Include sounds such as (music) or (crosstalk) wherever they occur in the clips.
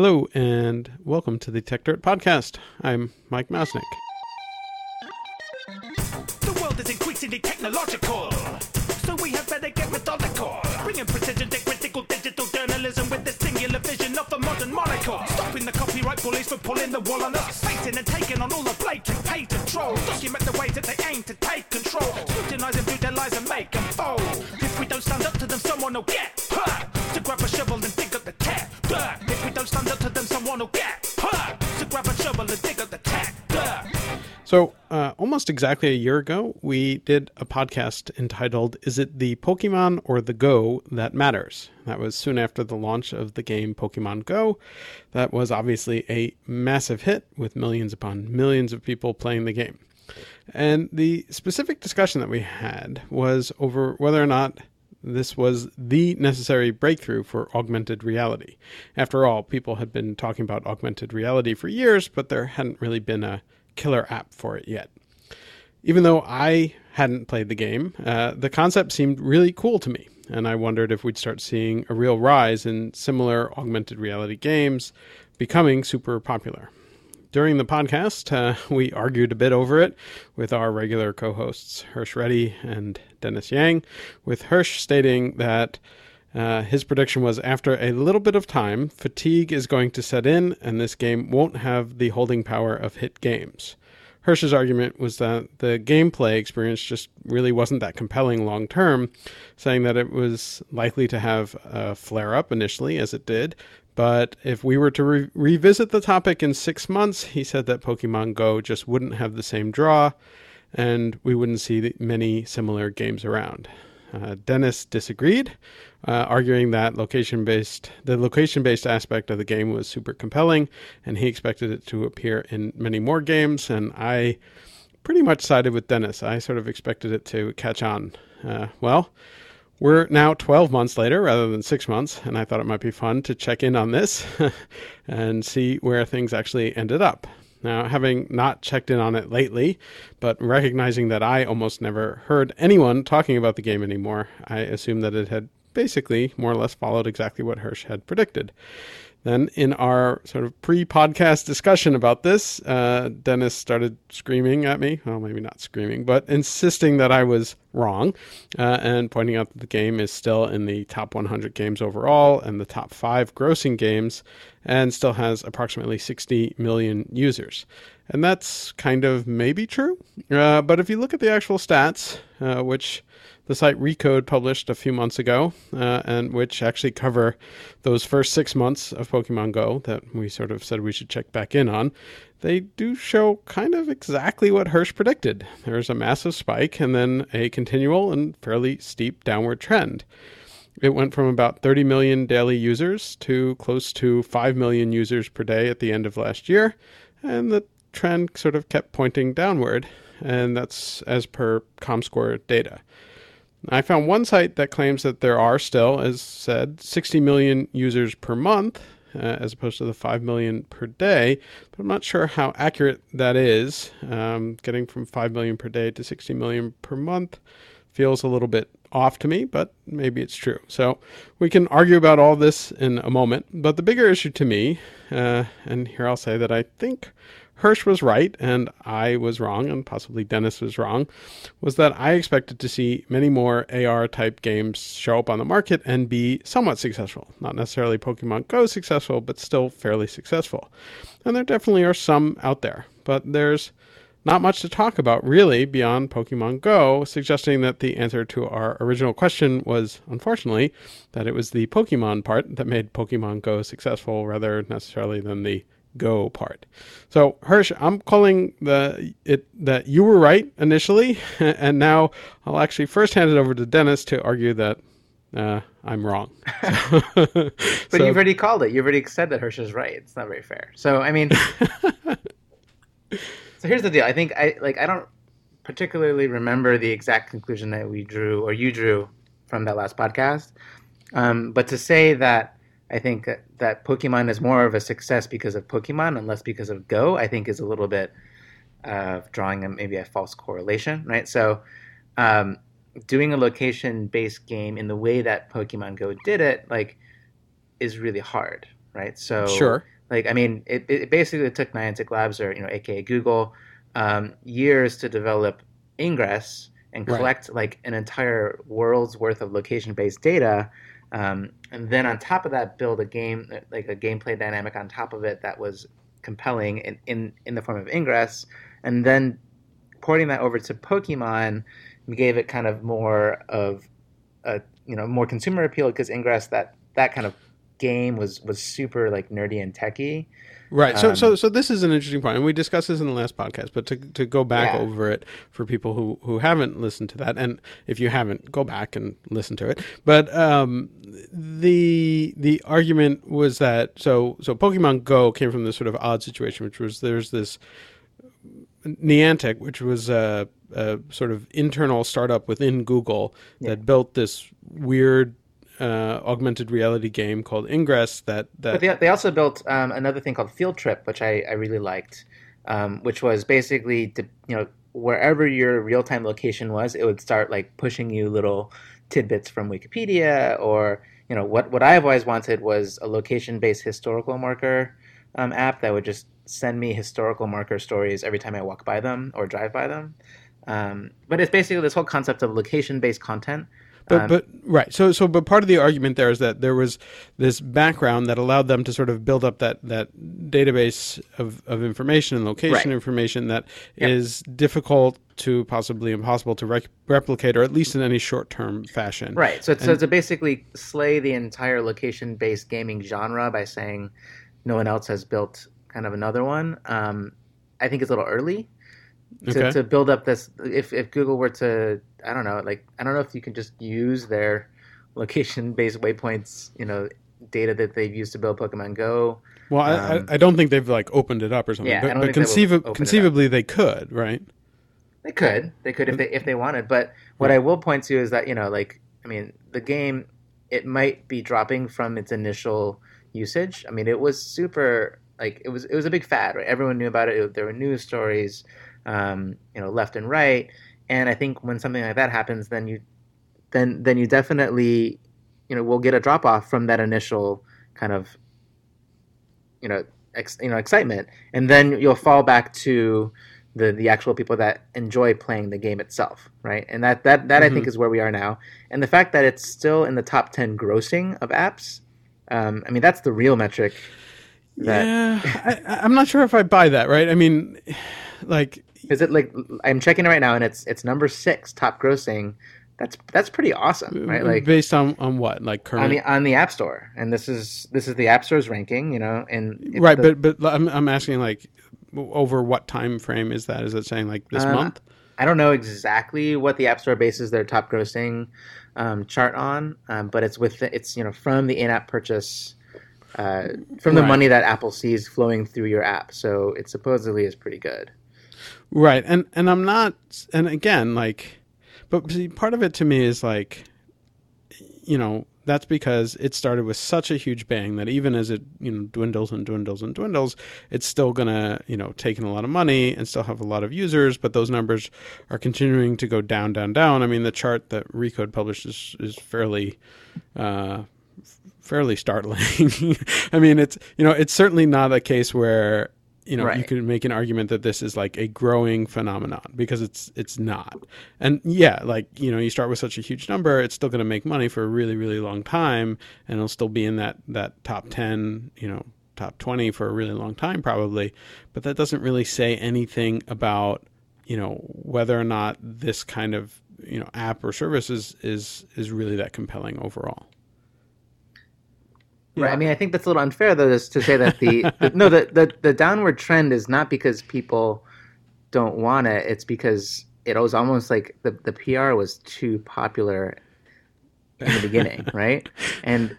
Hello, and welcome to the Techdirt Podcast. I'm Mike Masnick. The world is increasingly technological, so we have better get methodical. Bringing precision to critical digital journalism with the singular vision of the modern monocle. Stopping the copyright bullies from pulling the wool on us. Fighting and taking on all the blatant patent trolls. Document the ways that they aim to take control. Scrutinize and lies and make them fold. If we don't stand up to them, someone will get To grab a shovel and dig up the tech dirt. If we don't stand up to them, someone will get hurt. To grab a shovel and dig up the dirt. So, uh, almost exactly a year ago, we did a podcast entitled Is It the Pokemon or the Go That Matters? That was soon after the launch of the game Pokemon Go. That was obviously a massive hit with millions upon millions of people playing the game. And the specific discussion that we had was over whether or not this was the necessary breakthrough for augmented reality. After all, people had been talking about augmented reality for years, but there hadn't really been a killer app for it yet. Even though I hadn't played the game, uh, the concept seemed really cool to me, and I wondered if we'd start seeing a real rise in similar augmented reality games becoming super popular. During the podcast, uh, we argued a bit over it with our regular co hosts, Hersh Reddy and Dennis Yang, with Hersh stating that uh, his prediction was after a little bit of time, fatigue is going to set in, and this game won't have the holding power of hit games. Hersh's argument was that the gameplay experience just really wasn't that compelling long term, saying that it was likely to have a flare up initially, as it did. But if we were to re- revisit the topic in six months, he said that Pokemon Go just wouldn't have the same draw, and we wouldn't see many similar games around. Uh, Dennis disagreed, uh, arguing that location-based the location-based aspect of the game was super compelling, and he expected it to appear in many more games. And I pretty much sided with Dennis. I sort of expected it to catch on. Uh, well, we're now 12 months later rather than six months, and I thought it might be fun to check in on this (laughs) and see where things actually ended up. Now, having not checked in on it lately, but recognizing that I almost never heard anyone talking about the game anymore, I assumed that it had basically more or less followed exactly what Hersh had predicted. Then, in our sort of pre podcast discussion about this, uh, Dennis started screaming at me. Well, maybe not screaming, but insisting that I was wrong uh, and pointing out that the game is still in the top 100 games overall and the top five grossing games and still has approximately 60 million users. And that's kind of maybe true. Uh, but if you look at the actual stats, uh, which the site Recode published a few months ago, uh, and which actually cover those first six months of Pokemon Go that we sort of said we should check back in on, they do show kind of exactly what Hersh predicted. There's a massive spike and then a continual and fairly steep downward trend. It went from about 30 million daily users to close to 5 million users per day at the end of last year, and the trend sort of kept pointing downward, and that's as per ComScore data. I found one site that claims that there are still, as said, 60 million users per month, uh, as opposed to the 5 million per day, but I'm not sure how accurate that is. Um, getting from 5 million per day to 60 million per month feels a little bit off to me, but maybe it's true. So we can argue about all this in a moment. But the bigger issue to me, uh, and here I'll say that I think Hersh was right and I was wrong, and possibly Dennis was wrong, was that I expected to see many more AR type games show up on the market and be somewhat successful. Not necessarily Pokemon Go successful, but still fairly successful. And there definitely are some out there, but there's not much to talk about really beyond Pokemon Go, suggesting that the answer to our original question was, unfortunately, that it was the Pokemon part that made Pokemon Go successful rather necessarily than the Go part. So Hersh, I'm calling the it that you were right initially, (laughs) and now I'll actually first hand it over to Dennis to argue that uh, I'm wrong. (laughs) (laughs) but so, you've already called it. You've already said that Hersh is right. It's not very fair. So I mean. So here's the deal. I think I like I don't particularly remember the exact conclusion that we drew or you drew from that last podcast. Um, but to say that I think that, that Pokemon is more of a success because of Pokemon and less because of Go, I think is a little bit of uh, drawing a, maybe a false correlation, right? So, um, doing a location-based game in the way that Pokemon Go did it, like, is really hard, right? So Sure. like I mean, it, it basically took Niantic Labs or you know, aka Google, um, years to develop Ingress and Right. collect like an entire world's worth of location-based data, um, and then on top of that, build a game like a gameplay dynamic on top of it that was compelling in in, in the form of Ingress, and then porting that over to Pokemon gave it kind of more of a you know more consumer appeal because Ingress that that kind of game was was super like nerdy and techy. Right. So, Um, so, so this is an interesting point, and we discussed this in the last podcast. But to to go back Yeah. over it for people who who haven't listened to that, and if you haven't, go back and listen to it. But um, the the argument was that so so Pokemon Go came from this sort of odd situation, which was there's this Niantic, which was a, a sort of internal startup within Google that built this weird uh, augmented reality game called Ingress that that But they, they also built um, another thing called Field Trip, which I, I really liked, um, which was basically to, you know wherever your real time location was, it would start like pushing you little tidbits from Wikipedia or you know what what I've always wanted was a location based historical marker um, app that would just send me historical marker stories every time I walk by them or drive by them. Um, but it's basically this whole concept of location based content. But Um, but right. So so but part of the argument there is that there was this background that allowed them to sort of build up that that database of, of information and location Right. information that is Yep. difficult to possibly impossible to rec- replicate or at least in any short term fashion. Right. So, so to basically slay the entire location based gaming genre by saying no one else has built kind of another one, um, I think it's a little early to, Okay. to build up this. If, if Google were to, I don't know, like, I don't know if you can just use their (laughs) location based waypoints, you know, data that they've used to build Pokemon Go. Well, I, Um, I I don't think they've like opened it up or something. Yeah, but but think they will conceiv- conceivably they could, right? They could, they could if they if they wanted. But what I will point to is that you know, like, I mean, the game it might be dropping from its initial usage. I mean, it was super like it was it was a big fad, right? Everyone knew about it. it there were news stories, um, you know, left and right. And I think when something like that happens, then you then then you definitely you know will get a drop off from that initial kind of you know ex, you know excitement, and then you'll fall back to the the actual people that enjoy playing the game itself, right? And that that that I think is where we are now. And the fact that it's still in the top ten grossing of apps, um, I mean that's the real metric. That, yeah, I- I'm not sure if I buy that. Right? I mean, like Is it like I'm checking it right now, and it's it's number six top grossing. That's that's pretty awesome, right? Like based on on what like current on the on the App Store, and this is this is the App Store's ranking, you know, and right the- but but i'm, I'm asking like over what time frame is that is it saying like this Uh, month I don't know exactly what the App Store bases their top grossing um, chart on, um, but it's with the, it's you know from the in-app purchase, uh, from the Right. money that Apple sees flowing through your app. So it supposedly is pretty good. Right and and i'm not and again like but see, part of it to me is like you know that's because it started with such a huge bang that even as it you know dwindles and dwindles and dwindles it's still gonna you know take in a lot of money and still have a lot of users but those numbers are continuing to go down down down. I mean the chart that recode published is, is fairly uh fairly startling. (laughs) I mean it's you know it's certainly not a case where you know you Right. could make an argument that this is like a growing phenomenon because it's it's not. And yeah like you know you start with such a huge number it's still going to make money for a really really long time and it'll still be in that that top 10 you know top 20 for a really long time probably. But that doesn't really say anything about you know whether or not this kind of you know app or service is is is really that compelling overall Right. I mean, I think that's a little unfair though, is to say that the, the (laughs) no the, the the downward trend is not because people don't want it. It's because it was almost like the the PR was too popular in the beginning, (laughs) right? And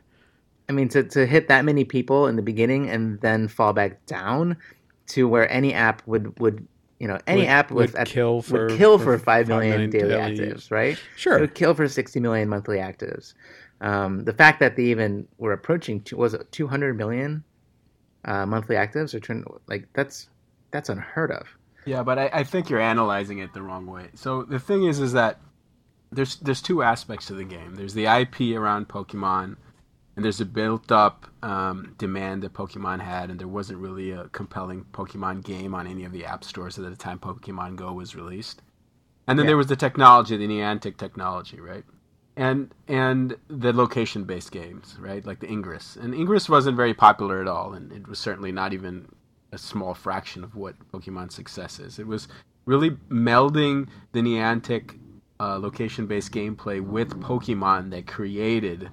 I mean, to to hit that many people in the beginning and then fall back down to where any app would would you know any Would- app with would kill for- would kill for for five million million daily daily actives, right? Sure. It would kill for 60 million monthly actives. Um, the fact that they even were approaching two, was it 200 million uh, monthly actives or turn like that's that's unheard of. Yeah, but I, I think you're analyzing it the wrong way. So the thing is, is that there's there's two aspects to the game. There's the IP around Pokemon, and there's a built-up um, demand that Pokemon had, and there wasn't really a compelling Pokemon game on any of the app stores at the time Pokemon Go was released. And then Yeah. there was the technology, the Niantic technology, right? And and the location-based games, right? Like the Ingress, and Ingress wasn't very popular at all, and it was certainly not even a small fraction of what Pokemon's success is. It was really melding the Niantic uh, location-based gameplay with Pokemon that created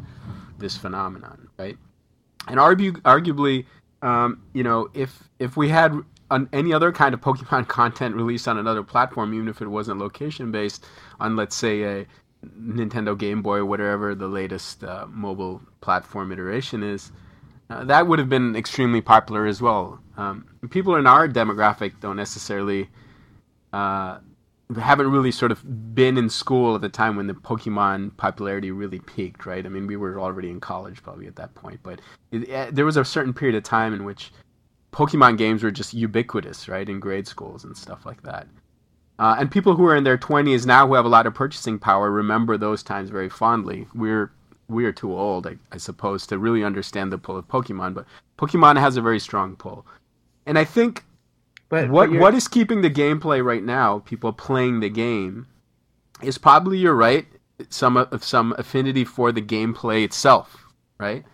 this phenomenon, right? And argu- arguably, um, you know, if if we had on any other kind of Pokemon (laughs) content released on another platform, even if it wasn't location-based, on let's say a Nintendo Game Boy, whatever the latest uh, mobile platform iteration is, uh, that would have been extremely popular as well. Um, people in our demographic don't necessarily uh, haven't really sort of been in school at the time when the Pokemon popularity really peaked, right? I mean, we were already in college probably at that point, but it, uh, there was a certain period of time in which Pokemon games were just ubiquitous, right, in grade schools and stuff like that. Uh, and people who are in their 20s now who have a lot of purchasing power remember those times very fondly. We're we are too old, I, I suppose, to really understand the pull of Pokemon, but Pokemon has a very strong pull. And I think But what what is keeping the gameplay right now, people playing the game, is probably you're right, some of some affinity for the gameplay itself, right?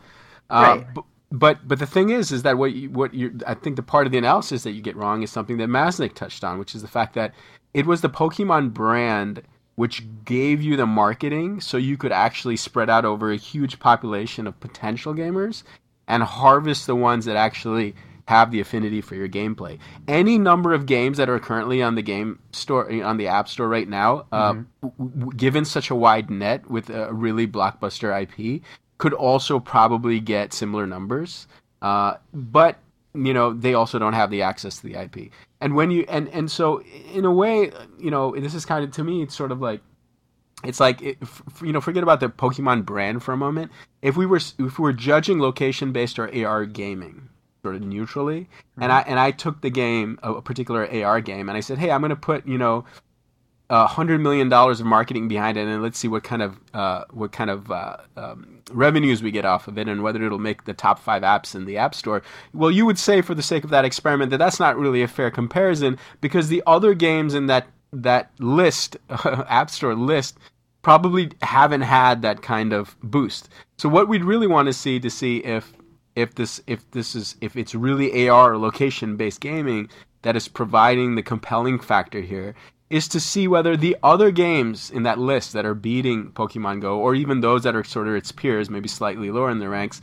Uh, Right. b- but but the thing is, is that what you, what you I think the part of the analysis that you get wrong is something that Masnick touched on, which is the fact that it was the Pokemon brand which gave you the marketing so you could actually spread out over a huge population of potential gamers and harvest the ones that actually have the affinity for your gameplay. Any number of games that are currently on the game store on the app store right now, uh, w- w- given such a wide net with a really blockbuster IP, could also probably get similar numbers. Uh, but you know they also don't have the access to the IP. And when you and and so in a way, you know, this is kind of to me, it's sort of like it's like it, you know forget about the pokemon brand for a moment if we were if we were judging location based or ar gaming sort of neutrally and mm-hmm. i and i took the game a, particular ar game and i said hey i'm going to put you know hundred million dollars of marketing behind it, and let's see what kind of uh, what kind of uh, um, revenues we get off of it, and whether it'll make the top five apps in the App Store. Well, you would say, for the sake of that experiment, that that's not really a fair comparison because the other games in that that list, (laughs) App Store list, probably haven't had that kind of boost. So what we'd really want to see to see if if this if this is if it's really AR or location based gaming that is providing the compelling factor here is to see whether the other games in that list that are beating Pokemon Go or even those that are sort of its peers, maybe slightly lower in the ranks,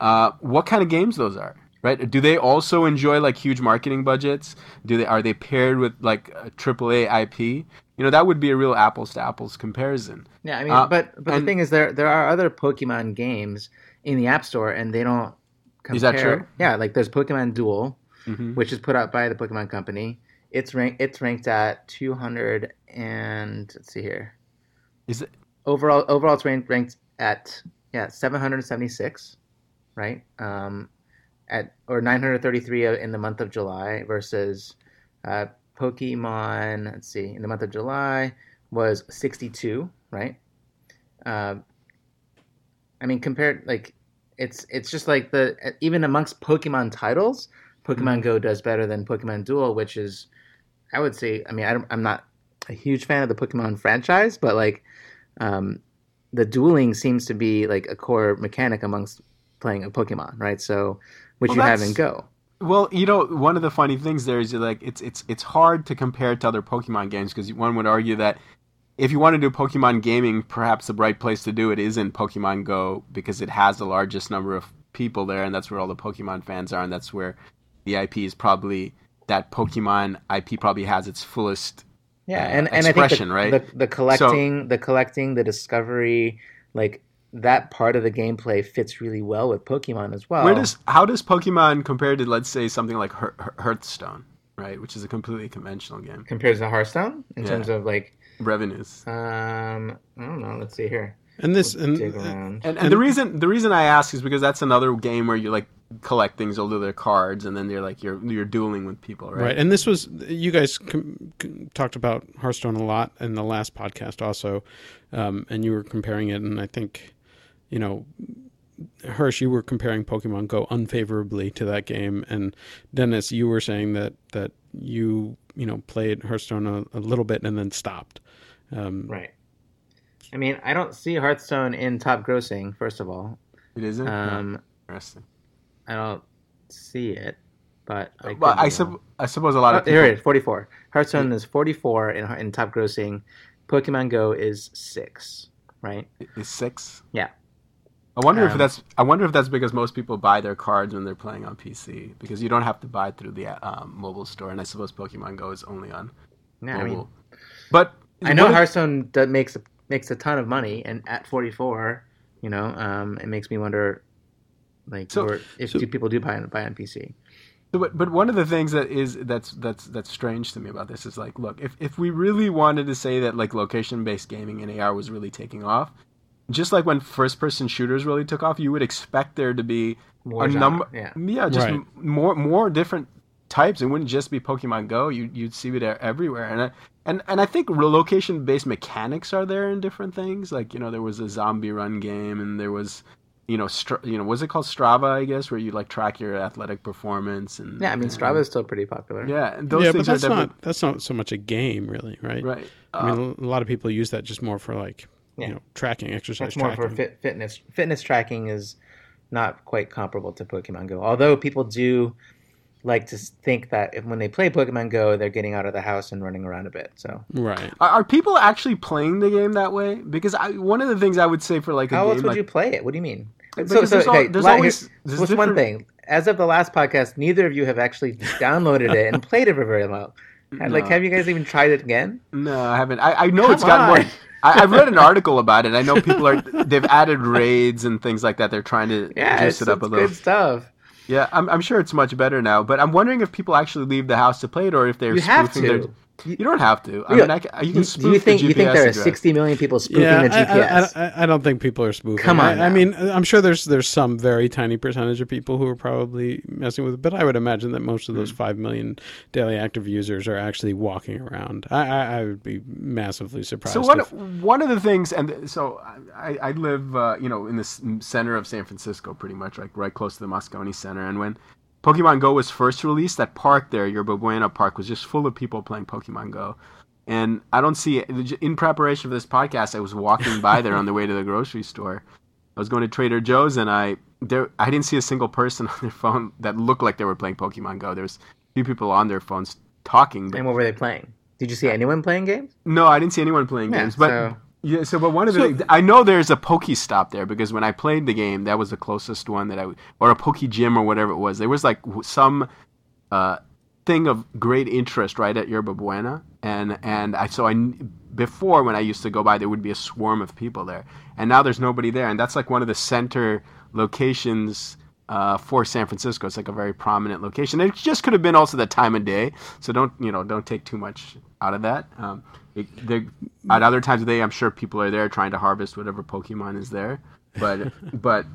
uh, what kind of games those are. Right? Do they also enjoy like huge marketing budgets? Do they are they paired with like a AAA IP? You know, that would be a real apples to apples comparison. Yeah, I mean, Uh, but but and- the thing is, there there are other Pokemon games in the App Store, and they don't. Compare. Is that true? Yeah, like there's Pokemon Duel, Mhm. which is put out by the Pokemon Company. It's ranked. It's ranked at 200 and let's see here. Is it Overall, overall, it's ranked ranked at yeah 776, right? Um, at or 933 in the month of July versus uh, Pokemon. Let's see, in the month of July was 62, right? Uh, I mean, compared like it's it's just like the even amongst Pokemon titles, Pokemon Go does better than Pokemon Duel, which is I would say. I mean, I don't, I'm not a huge fan of the Pokemon franchise, but like um, the dueling seems to be like a core mechanic amongst playing a Pokemon, right? So which Well, you have in Go. Well, you know, one of the funny things there is like it's it's it's hard to compare it to other Pokemon games because one would argue that if you want to do Pokemon gaming, perhaps the right place to do it is in Pokemon Go because it has the largest number of people there, and that's where all the Pokemon fans are, and that's where the IP is probably that Pokemon IP probably has its fullest. Yeah, uh, and, and I think the, right? the the collecting, the collecting, the discovery, like that part of the gameplay fits really well with Pokemon as well. Where does how does Pokemon compare to let's say something like Hear- Hear- Hearthstone, right, which is a completely conventional game compares to Hearthstone in Yeah. terms of like revenues? um I don't know. Let's see here. And this and Dig around. And, and the reason the reason I ask is because that's another game where you like collect things, you'll do their cards, and then you're like you're you're dueling with people, right? Right. And this was you guys com- com- talked about Hearthstone a lot in the last podcast also, um, and you were comparing it, and I think, you know, Hersh, you were comparing Pokemon Go unfavorably to that game, and Dennis, you were saying that that you you know played Hearthstone a, a little bit and then stopped. Um, Right. I mean, I don't see Hearthstone in top grossing. First of all, It isn't. um, Interesting. I don't see it, but I. Be I, sup- I suppose a lot Oh, of people. here it is, 44. Hearthstone is 44 in, in top grossing. Pokemon Go is six, right? is six. Yeah. I wonder if Um, that's. I wonder if that's because most people buy their cards when they're playing on PC because you don't have to buy through the um, mobile store, and I suppose Pokemon Go is only on Yeah, I mean, mobile. but I know one Hearthstone does, makes a, makes a ton of money, and at 44, you know, um, it makes me wonder, like, So- where- if so- do people do buy on, buy on PC? So, But but one of the things that is that's that's that's strange to me about this is like, look, if if we really wanted to say that like location based gaming in AR was really taking off, just like when first person shooters really took off, you would expect there to be More a genre, number, yeah. just Right. m- more more different types. It wouldn't just be Pokemon Go. You you'd see it there everywhere, and I, and and I think location based mechanics are there in different things. Like you know, there was a zombie run game, and there was. You know, Stra- you know, was it called Strava? I guess where you like track your athletic performance and Yeah, I mean, Strava is still pretty popular. yeah, and those yeah, but that's are definitely not that's not so much a game, really, right? right. I Uh, mean, a lot of people use that just more for like Yeah. you know tracking, exercise That's more tracking. for fit, fitness. Fitness tracking is not quite comparable to Pokemon Go. Although people do like to think that if, when they play Pokemon Go, they're getting out of the house and running around a bit. So Right. are, are people actually playing the game that way? Because I, one of the things I would say for like a how game else would like, you play it? What do you mean? Because there's al- there's always- there's what's one thing? As of the last podcast, neither of you have actually downloaded it and (laughs) played it for very long. Like, No. have you guys even tried it again? No, I haven't. I, I know Come it's gotten more. on. I, I've read an (laughs) article about it. I know people are they've added raids and things like that. They're trying to Yeah, juice it up a little. good stuff. Yeah, I'm, I'm sure it's much better now. But I'm wondering if people actually leave the house to play it or if they're You have spoofing their. To. You don't have to. I Yeah. mean, I, ca- you Do can you, spoof do you think the you think GPS there are address. 60 million people spoofing Yeah, the I, GPS? I, I, I don't think people are spoofing. Come on I, I mean, I'm sure there's there's some very tiny percentage of people who are probably messing with it, but I would imagine that most of those Hmm. five million daily active users are actually walking around. I, I, I would be massively surprised. So one if- one of the things, and so I, I live, uh, you know, in the center of San Francisco, pretty much, like right close to the Moscone Center. And when Pokemon Go was first released, that park there, Yerba Buena Park, was just full of people playing Pokemon Go. And I don't see in preparation for this podcast, I was walking by there on the way to the grocery store. I was going to Trader Joe's, and I there I didn't see a single person (laughs) on their phone that looked like they were playing Pokemon Go. There was a few people on their phones talking, but and what were they playing? Did you see anyone playing games? no, I didn't see anyone playing Yeah, games. But so- yeah, so but one of the So- things- I know there's a Poke Stop there because when I played the game, that was the closest one that I or a Poke Gym or whatever it was. There was like some uh, thing of great interest right at Yerba Buena, and and I so I before when I used to go by, there would be a swarm of people there, and now there's nobody there, and that's like one of the center locations. Uh, for San Francisco, it's like a very prominent location. It just could have been also the time of day, so don't you know don't take too much out of that. Um, it, at other times of the day, I'm sure people are there trying to harvest whatever Pokemon is there, but (laughs) but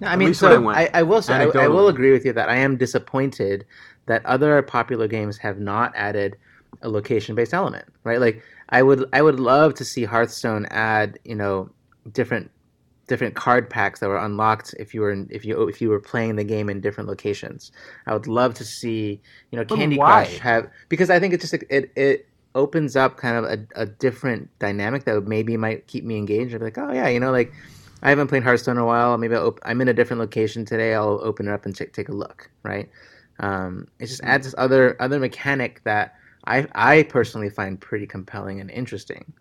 No, I mean, least when I went, I, I will say, I, I will agree with you that I am disappointed that other popular games have not added a location-based element, right? Like, I would, I would love to see Hearthstone add, you know, different, different card packs that were unlocked if you were, in, if you, if you were playing the game in different locations. I would love to see, you know, Candy? Crush have because I think it just it it opens up kind of a, a different dynamic that maybe might keep me engaged. I'd be like, oh yeah, you know, like I haven't played Hearthstone in a while. Maybe op- I'm in a different location today. I'll open it up and take take a look. Right? Um, it just adds this other other mechanic that I I personally find pretty compelling and interesting.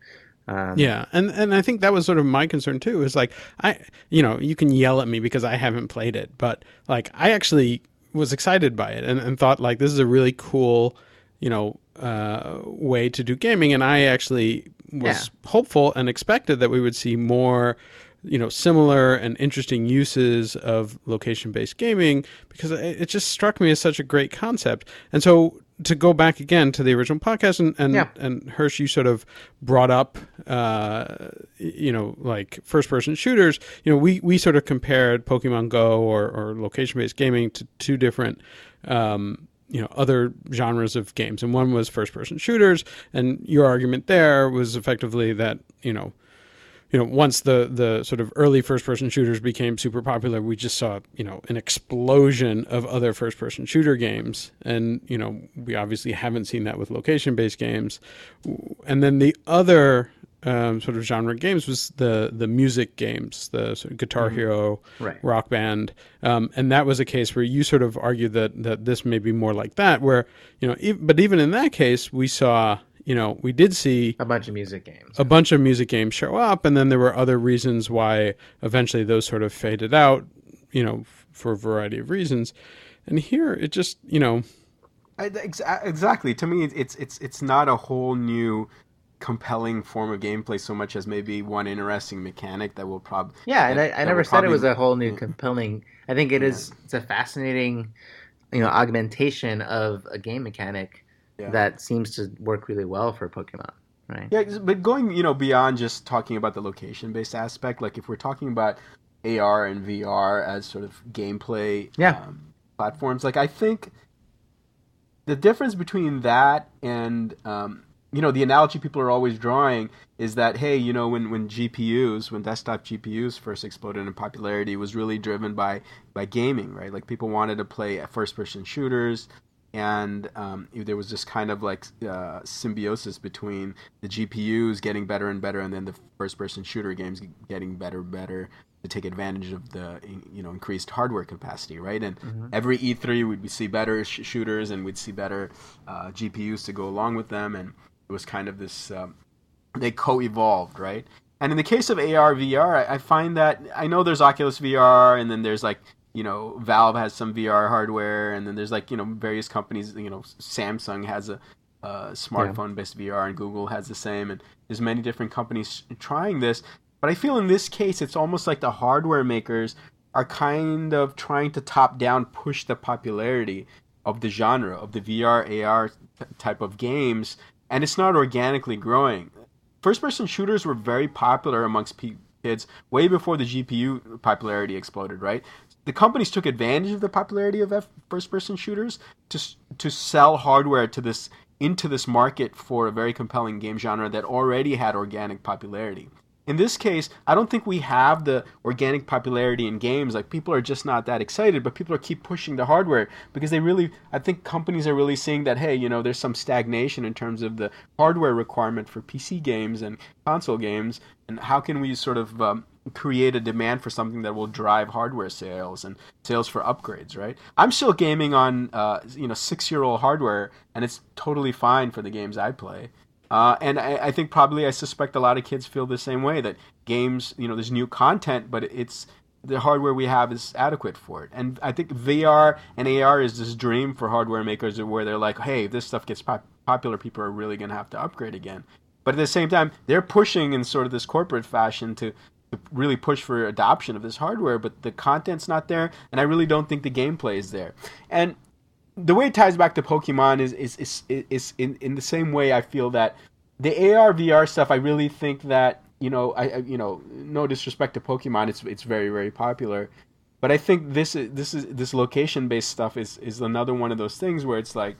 Um, Yeah, and and I think that was sort of my concern too. Is like I, you know, you can yell at me because I haven't played it, but like I actually was excited by it and, and thought like this is a really cool, you know, uh, way to do gaming, and I actually was hopeful and expected that we would see more, you know, similar and interesting uses of location-based gaming because it, it just struck me as such a great concept, and so. To go back again to the original podcast, and and, Yeah. and Hersh, you sort of brought up, uh, you know, like first person shooters. You know, we, we sort of compared Pokemon Go or, or location based gaming to two different, um, you know, other genres of games. And one was first person shooters. And your argument there was effectively that, you know, you know, once the the sort of early first person shooters became super popular, we just saw you know an explosion of other first person shooter games, and you know we obviously haven't seen that with location based games. And then the other um, sort of genre games was the the music games, the sort of Guitar Hero, Right. Rock Band, um, and that was a case where you sort of argued that that this may be more like that, where you know, ev- but even in that case, we saw you know we did see A bunch of music games. a bunch of music games show up, and then there were other reasons why eventually those sort of faded out, you know, f- for a variety of reasons. And here it just, you know, I, exa- exactly. To me, it's it's it's not a whole new compelling form of gameplay so much as maybe one interesting mechanic that will probably Yeah, and I, I never said it was a whole new compelling. I think it is. It's a fascinating, you know, augmentation of a game mechanic Yeah. that seems to work really well for Pokemon. Right. Yeah, but going you know beyond just talking about the location based aspect, like if we're talking about AR and VR as sort of gameplay Yeah. um, platforms, like I think the difference between that and um, you know the analogy people are always drawing is that hey you know when when GPUs when desktop GPUs first exploded in popularity it was really driven by by gaming right? Like people wanted to play first person shooters and um, there was this kind of like uh, symbiosis between the GPUs getting better and better and then the first person shooter games getting better and better to take advantage of the you know increased hardware capacity right? And every E3 we'd see better sh- shooters and we'd see better uh, GPUs to go along with them and it was kind of this um, they co-evolved right? And in the case of AR VR I, I find that I know there's Oculus VR and then there's like you know Valve has some VR hardware and then there's like you know various companies you know Samsung has a uh, smartphone based VR and Google has the same and there's many different companies trying this. But I feel in this case it's almost like the hardware makers are kind of trying to top down push the popularity of the genre of the VR AR t- type of games and it's not organically growing first person shooters were very popular amongst kids way before the GPU popularity exploded, right? The companies took advantage of the popularity of F- first person shooters to to sell hardware to this into this market for a very compelling game genre that already had organic popularity. In this case, I don't think we have the organic popularity in games. Like people are just not that excited, but people are keep pushing the hardware because they really. I think companies are really seeing that hey, you know, there's some stagnation in terms of the hardware requirement for PC games and console games, and how can we sort of um, create a demand for something that will drive hardware sales and sales for upgrades, right? I'm still gaming on uh, you know six year old hardware, and it's totally fine for the games I play. Uh, and I, I think probably I suspect a lot of kids feel the same way that games, you know, there's new content, but it's the hardware we have is adequate for it. And I think VR and AR is this dream for hardware makers where they're like, hey, if this stuff gets pop- popular, people are really going to have to upgrade again. But at the same time, they're pushing in sort of this corporate fashion to, to really push for adoption of this hardware, but the content's not there, and I really don't think the gameplay is there. And the way it ties back to Pokemon is is is, is in, in the same way I feel that the AR VR stuff I really think that you know I, you know no disrespect to Pokemon it's it's very very popular. But I think this this is this location based stuff is is another one of those things where it's like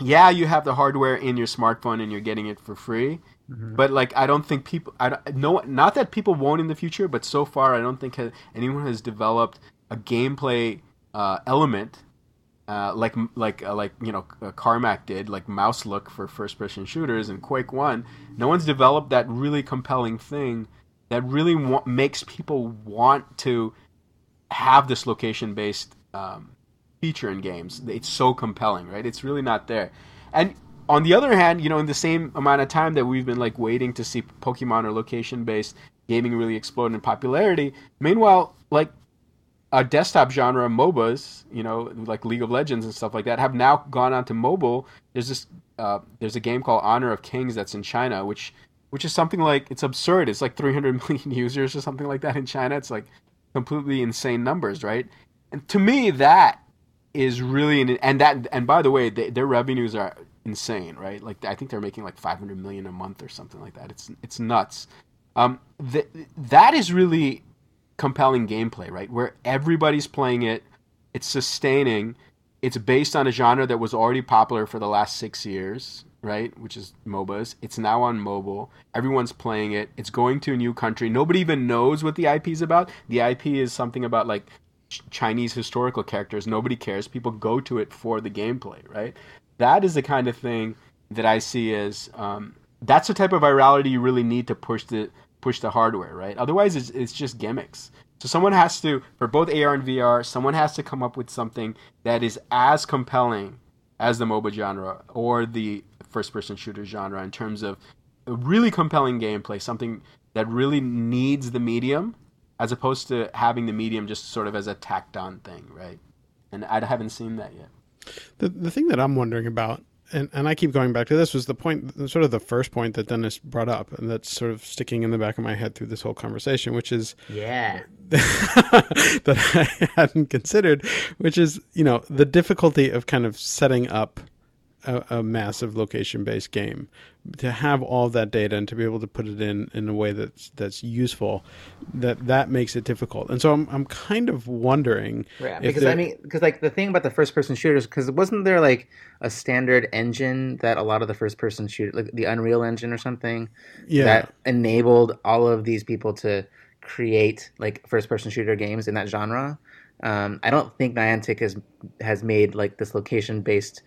yeah you have the hardware in your smartphone and you're getting it for free. But like I don't think people I don't, no not that people won't in the future but so far I don't think anyone has developed a gameplay uh, element uh, like like uh, like you know uh, Carmack did, like Mouse Look for first-person shooters and Quake One. No one's developed that really compelling thing that really wa- makes people want to have this location-based um, feature in games. It's so compelling, right? It's really not there. And on the other hand, you know, in the same amount of time that we've been like waiting to see Pokemon or location-based gaming really explode in popularity, meanwhile, like a desktop genre MOBAs, you know, like League of Legends and stuff like that, have now gone onto mobile. There's this, uh, there's a game called Honor of Kings that's in China, which, which is something like it's absurd. It's like 300 (laughs) million users or something like that in China. It's like completely insane numbers, right? And to me, that is really, an, and that, and by the way, they, their revenues are insane, right? Like I think they're making like 500 million a month or something like that. It's it's nuts. Um, th- that is really compelling gameplay, right? Where everybody's playing it, it's sustaining, it's based on a genre that was already popular for the last six years, right? Which is MOBAs. It's now on mobile. Everyone's playing it. It's going to a new country. Nobody even knows what the IP is about. The IP is something about like Chinese historical characters. Nobody cares. People go to it for the gameplay, right? That is the kind of thing that I see as um, that's the type of virality you really need to push the push the hardware, right? Otherwise, it's, it's just gimmicks. So someone has to, for both AR and VR, someone has to come up with something that is as compelling as the MOBA genre or the first-person shooter genre in terms of a really compelling gameplay, something that really needs the medium, as opposed to having the medium just sort of as a tacked-on thing, right? And I haven't seen that yet. The the thing that I'm wondering about, and, and I keep going back to this, was the point, sort of the first point that Dennis brought up, and that's sort of sticking in the back of my head through this whole conversation, which is Yeah. (laughs) that I hadn't considered, which is you know the difficulty of kind of setting up a, a massive location-based game to have all that data and to be able to put it in in a way that's that's useful. That that makes it difficult, and so I'm I'm kind of wondering Yeah, because I mean, because like the thing about the first person shooters, because wasn't there like a standard engine that a lot of the first person shoot, like the Unreal Engine or something, yeah. that enabled all of these people to create like first person shooter games in that genre. Um, I don't think Niantic has has made like this location based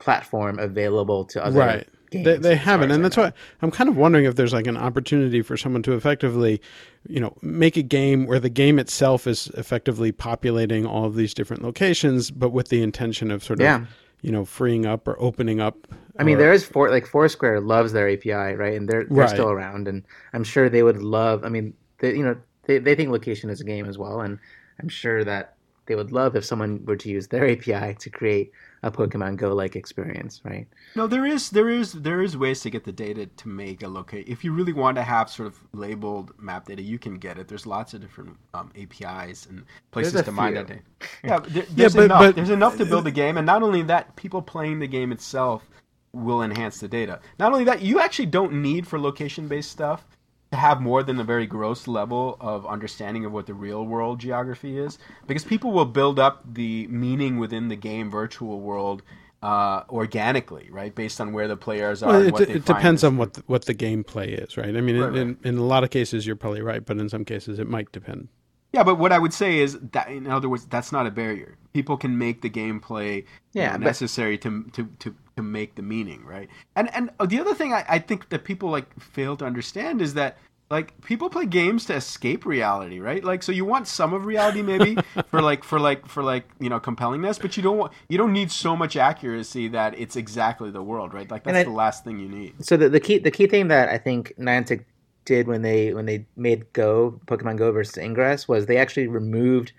platform available to other right games. they, they haven't and that's why i'm kind of wondering if there's like an opportunity for someone to effectively you know make a game where the game itself is effectively populating all of these different locations but with the intention of sort of Yeah. you know freeing up or opening up I mean, or- there is for like Foursquare loves their API, right? And they're they're Right. still around, and I'm sure they would love. I mean, they you know they they think location is a game as well, and I'm sure that they would love if someone were to use their (laughs) API to create a Pokemon Go like experience, right? No, there is there is there is ways to get the data to make a locate. If you really want to have sort of labeled map data, you can get it. There's lots of different um, APIs and places to mine that data. (laughs) Yeah, there, there's but- enough. but- there's enough to build a (laughs) game, and not only that, people playing the game itself will enhance the data. Not only that, you actually don't need for location-based stuff to have more than a very gross level of understanding of what the real world geography is because people will build up the meaning within the game virtual world uh, organically right? Based on where the players are well, and it, what they it find depends on what the, what the gameplay is right? I mean Right, in, in, in a lot of cases you're probably right but in some cases it might depend. Yeah but what i would say is that in other words that's not a barrier. People can make the gameplay you Yeah, know, but- necessary to, to to to make the meaning right? And and the other thing I, I think that people like fail to understand is that like people play games to escape reality right? Like so you want some of reality maybe (laughs) for like for like for like you know compellingness but you don't want you don't need so much accuracy that it's exactly the world right? Like that's I- the last thing you need. So the, the key the key thing that I think Niantic did when they when they made Go Pokemon Go versus Ingress was they actually removed.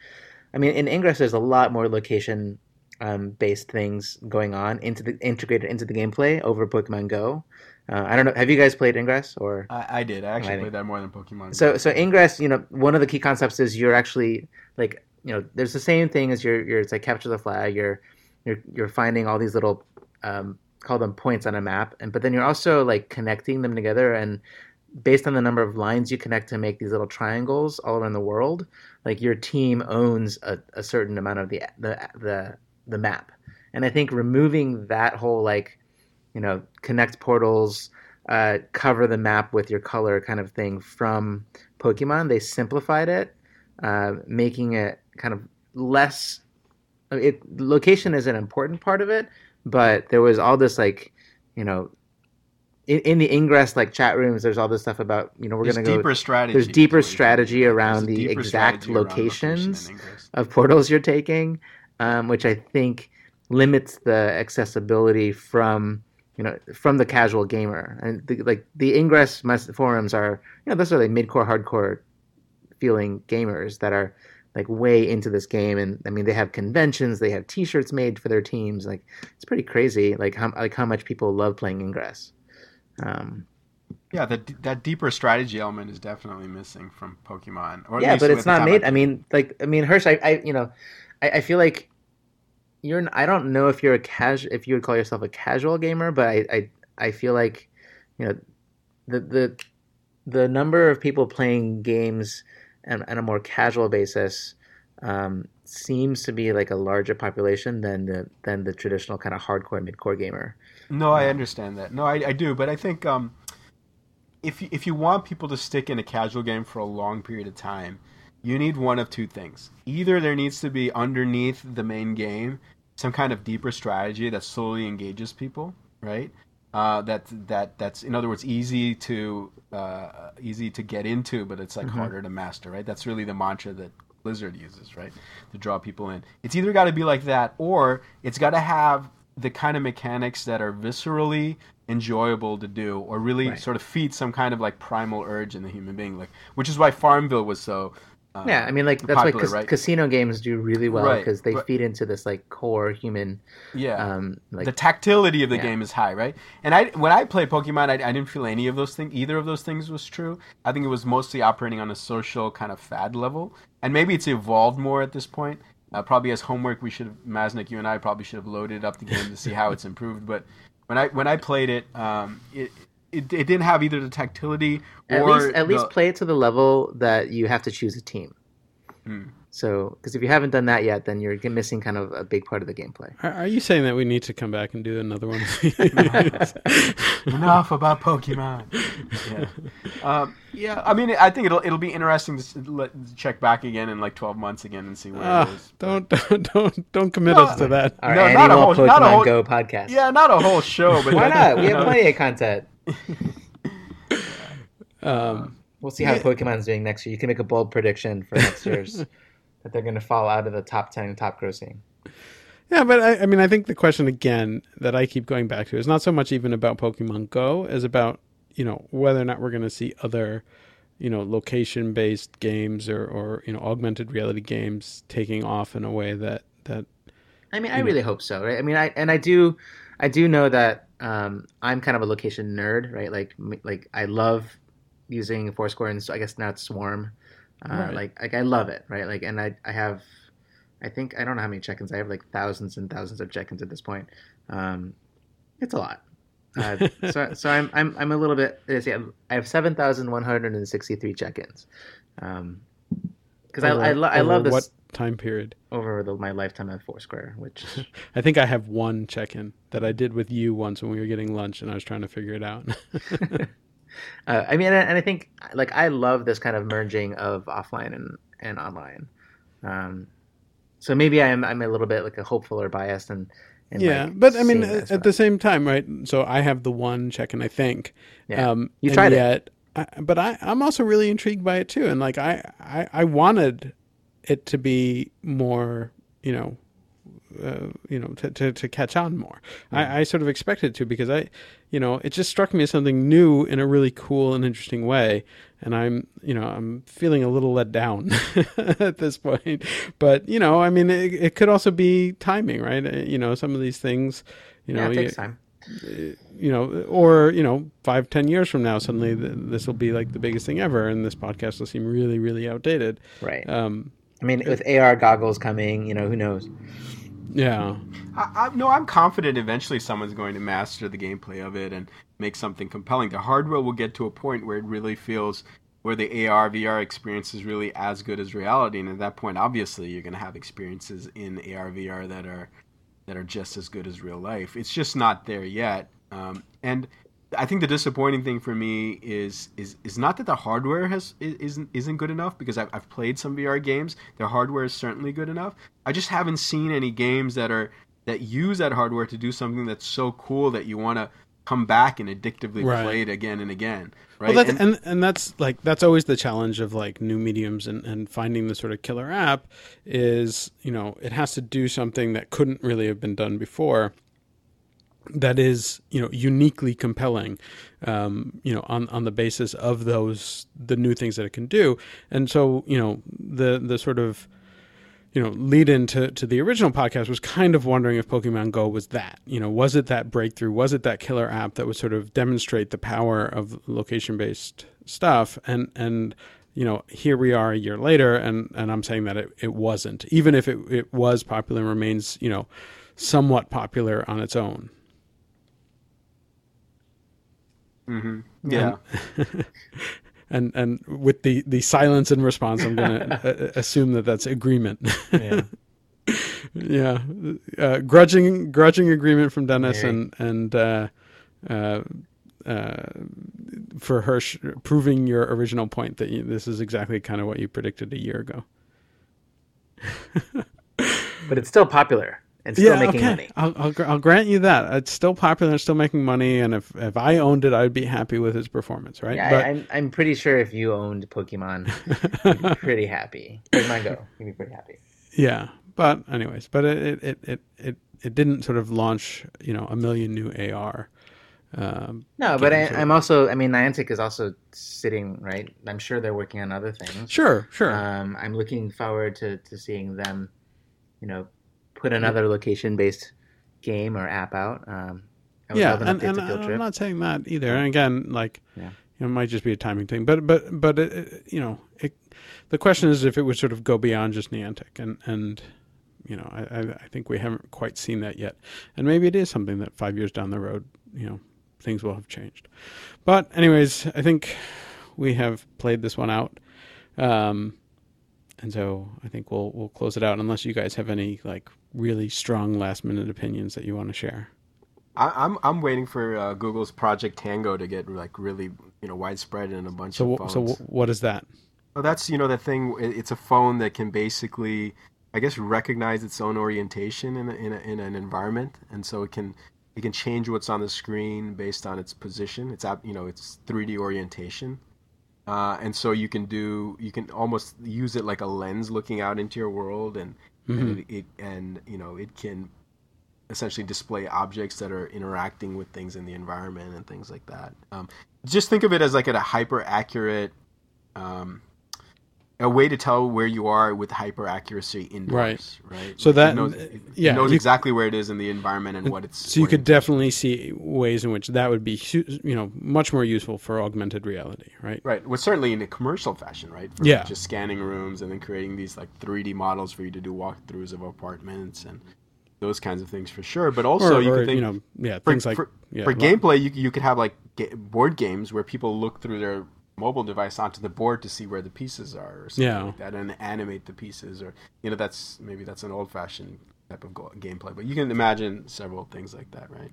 I mean, in Ingress, there's a lot more location um, based things going on into the integrated into the gameplay over Pokemon Go. Uh, I don't know. Have you guys played Ingress or? I, I did I actually played that more than Pokemon So so Ingress, you know, one of the key concepts is you're actually like you know, there's the same thing as you're you're it's like capture the flag. You're you're you're finding all these little um, call them points on a map, and but then you're also like connecting them together and based on the number of lines you connect to make these little triangles all around the world, like your team owns a, a certain amount of the the the the map. And I think removing that whole like, you know, connect portals, uh, cover the map with your color kind of thing from Pokemon, they simplified it, uh, making it kind of less. It location is an important part of it, but there was all this like, you know, in, in the ingress like chat rooms, there's all this stuff about you know we're there's gonna go deeper strategy there's deeper strategy. There's around the exact strategy around location locations of portals you're taking, um, which I think limits the accessibility from you know from the casual gamer. And the, like the Ingress forums are you know those are like mid-core, hardcore feeling gamers that are like way into this game and i mean they have conventions they have t-shirts made for their teams like it's pretty crazy like how like how much people love playing ingress um Yeah, that that deeper strategy element is definitely missing from Pokemon. Or yeah but it's not made I- i mean like i mean hersh i, I you know I, I feel like you're i don't know if you're a casual if you would call yourself a casual gamer but i i, I feel like you know the the the number of people playing games on, on a more casual basis um, seems to be like a larger population than the than the traditional kind of hardcore midcore gamer. No, I understand that. No, I, I do, but I think um, if you, if you want people to stick in a casual game for a long period of time, you need one of two things. Either there needs to be underneath the main game some kind of deeper strategy that slowly engages people, right? Uh, that that that's in other words easy to uh, easy to get into, but it's like Mm-hmm. harder to master, right? That's really the mantra that Blizzard uses, right, to draw people in. It's either got to be like that, or it's got to have the kind of mechanics that are viscerally enjoyable to do, or really Right. sort of feed some kind of like primal urge in the human being, like which is why Farmville was so. Uh, Yeah, I mean, like that's why popular, cas- right? casino games do really well Right, because they right. feed into this like core human, yeah. um, like the tactility of the Yeah. game is high, right? And I when I played Pokemon, I, I didn't feel any of those things. Either of those things was true. I think it was mostly operating on a social kind of fad level, and maybe it's evolved more at this point. Uh, probably as homework, we should have Masnick, you and I probably should have loaded up the game to see how it's improved. But when I when I played it, um, it, it it didn't have either the tactility or at least at least the- play it to the level that you have to choose a team. Hmm. So, because if you haven't done that yet, then you're missing kind of a big part of the gameplay. Are, are you saying that we need to come back and do another one? (laughs) (laughs) enough about Pokemon. Yeah, um, yeah. I mean, I think it'll it'll be interesting to let, check back again in like twelve months again and see where Ah, it is. don't (laughs) don't don't don't commit No, us to that. Our No, not a whole- Pokemon not a whole- Go podcast. Yeah, not a whole show, but Why not? We have plenty of content. Um, We'll see how Yeah. Pokemon's doing next year. You can make a bold prediction for next year's (laughs) that they're going to fall out of the top ten top grossing. Yeah, but I, I mean, I think the question again that I keep going back to is not so much even about Pokemon Go as about you know whether or not we're going to see other you know location based games or or you know augmented reality games taking off in a way that that I mean, I really hope so, right? I mean, I and I do, I do know that um, I'm kind of a location nerd, right? Like, like I love using Foursquare, and so I guess now it's Swarm. Uh, Right. Like, like I love it, right? Like, and I, I have, I think I don't know how many check-ins. I have like thousands and thousands of check-ins at this point. Um, it's a lot. Uh, (laughs) so, so I'm, I'm, I'm a little bit. see, I'm- have seven thousand one hundred and sixty-three check-ins. Um, because I, I, lo- I love this what time period. over the, my lifetime at Foursquare, which (laughs) I think I have one check in that I did with you once when we were getting lunch and I was trying to figure it out. (laughs) (laughs) Uh, I mean, and and I think like I love this kind of merging of offline and, and online. Um, so maybe I'm I'm a little bit like a hopeful or biased and, and yeah, like, but I mean, at, the same time, right? So I have the one check in, I think. Yeah. Um, You and tried it. yet, I, but I, I'm also really intrigued by it too. And like, I, I, I wanted it to be more, you know, uh, you know, to, to, to catch on more. I, I sort of expected to because I, you know, it just struck me as something new in a really cool and interesting way. And I'm, you know, I'm feeling a little let down (laughs) at this point. But you know, I mean, it, it could also be timing, right? Uh, You know, some of these things, you yeah, know, it you- time. you know, or you know, five, ten years from now, suddenly th- this will be like the biggest thing ever, and this podcast will seem really, really outdated. Right. Um, I mean, with AR goggles coming, you know, who knows? yeah, I, I, no, I'm confident eventually someone's going to master the gameplay of it and make something compelling. The hardware will get to a point where it really feels where the AR VR experience is really as good as reality, and at that point, obviously, you're going to have experiences in AR VR that are that are just as good as real life. It's just not there yet, um, and I think the disappointing thing for me is is is not that the hardware has isn't isn't good enough because I've I've played some VR games. The hardware is certainly good enough. I just haven't seen any games that are that use that hardware to do something that's so cool that you want to come back and addictively Right. play it again and again. Right? well, that's, And- and, and that's like that's always the challenge of like new mediums and, and finding the sort of killer app is you know it has to do something that couldn't really have been done before that is you know uniquely compelling um, you know on on the basis of those the new things that it can do. And so you know the the sort of you know lead into to the original podcast was kind of wondering if Pokemon Go was that. You know was it that breakthrough? Was it that killer app that would sort of demonstrate the power of location based stuff? And and you know here we are a year later and and I'm saying that it, it wasn't even if it, it was popular and remains you know somewhat popular on its own Mhm. yeah. (laughs) and and with the the silence in response i'm going (laughs) to assume that that's agreement Yeah. (laughs) yeah, uh, grudging grudging agreement from Dennis Very. and and uh, uh, uh, for Hersh proving your original point that you, this is exactly kind of what you predicted a year ago. But it's still popular and still making money. I'll, I'll I'll grant you that it's still popular and still making money. And if if I owned it, I'd be happy with its performance, right? Yeah, but I, I'm I'm pretty sure if you owned Pokemon, you'd be (laughs) pretty happy. Pokemon Go, you'd be pretty happy. yeah, but anyways, but it it it it it, it didn't sort of launch you know a million new AR. Um, No, but I, I'm also. I mean, Niantic is also sitting right. I'm sure they're working on other things. sure, sure. Um, I'm looking forward to, to seeing them, you know, put another location-based game or app out. Um, I yeah, and, and I'm not saying that either. And again, like, Yeah. you know, it might just be a timing thing. But but but it, it- you know, it, the question is if it would sort of go beyond just Niantic, and and you know, I, I I think we haven't quite seen that yet. And maybe it is something that five years down the road, you know, things will have changed. But anyways, I think we have played this one out. Um, and so I think we'll we'll close it out unless you guys have any like really strong last minute opinions that you want to share. I, I'm I'm waiting for uh, Google's Project Tango to get like really you know widespread in a bunch So of phones. so wh- what is that? Well, that's you know the thing. It's a phone that can basically, I guess, recognize its own orientation in a, in, a, in an environment, and so it can it can change what's on the screen based on its position. It's app- you know its 3D orientation, uh, and so you can do you can almost use it like a lens looking out into your world, and and it, it and you know it can essentially display objects that are interacting with things in the environment and things like that. Um, just think of it as like a hyper accurate um, a way to tell where you are with hyper accuracy indoors, right? Right. So Like, that- it knows, it, yeah, knows you- exactly where it is in the environment and what it's. So you could definitely see ways in which that would be, you know, much more useful for augmented reality, right? Right. Well, certainly in a commercial fashion, right? For Yeah. Just scanning rooms and then creating these like 3D models for you to do walkthroughs of apartments and those kinds of things for sure. But also Or, you could think you know, yeah, for, things like for, yeah, for lo- gameplay, you you could have like board games where people look through their mobile device onto the board to see where the pieces are, or something Yeah. like that, and animate the pieces, or you know, that's maybe that's an old-fashioned type of go- gameplay. But you can imagine several things like that, right?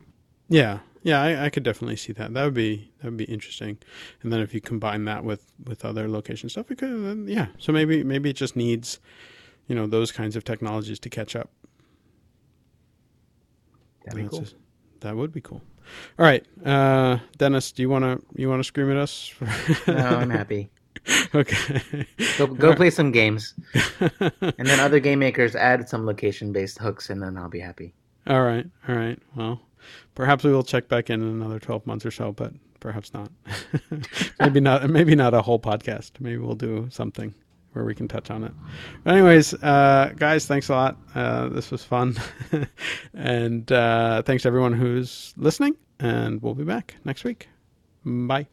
Yeah, yeah, I, I could definitely see that. That would be that would be interesting. And then if you combine that with with other location stuff, it could, then, yeah. So maybe maybe it just needs, you know, those kinds of technologies to catch up. That'd be cool. just- that would be cool. All right, uh, Dennis, do you want to you want to scream at us? No, I'm happy. (laughs) okay. Go go play some games, (laughs) and then other game makers add some location-based hooks, and then I'll be happy. All right, all right. Well, perhaps we will check back in in another twelve months or so, but perhaps not. (laughs) maybe not. Maybe not a whole podcast. Maybe we'll do something where we can touch on it. But anyways, uh, guys, thanks a lot. Uh, this was fun, (laughs) and uh, thanks to everyone who's listening. And we'll be back next week. Bye.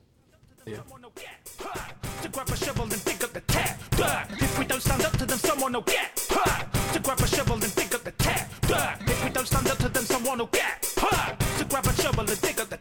Tap dirt. If we don't stand up to them, someone will get hurt. To grab a shovel and dig up the tap. If we don't stand up to them, someone will get hurt. To grab a shovel and dig up the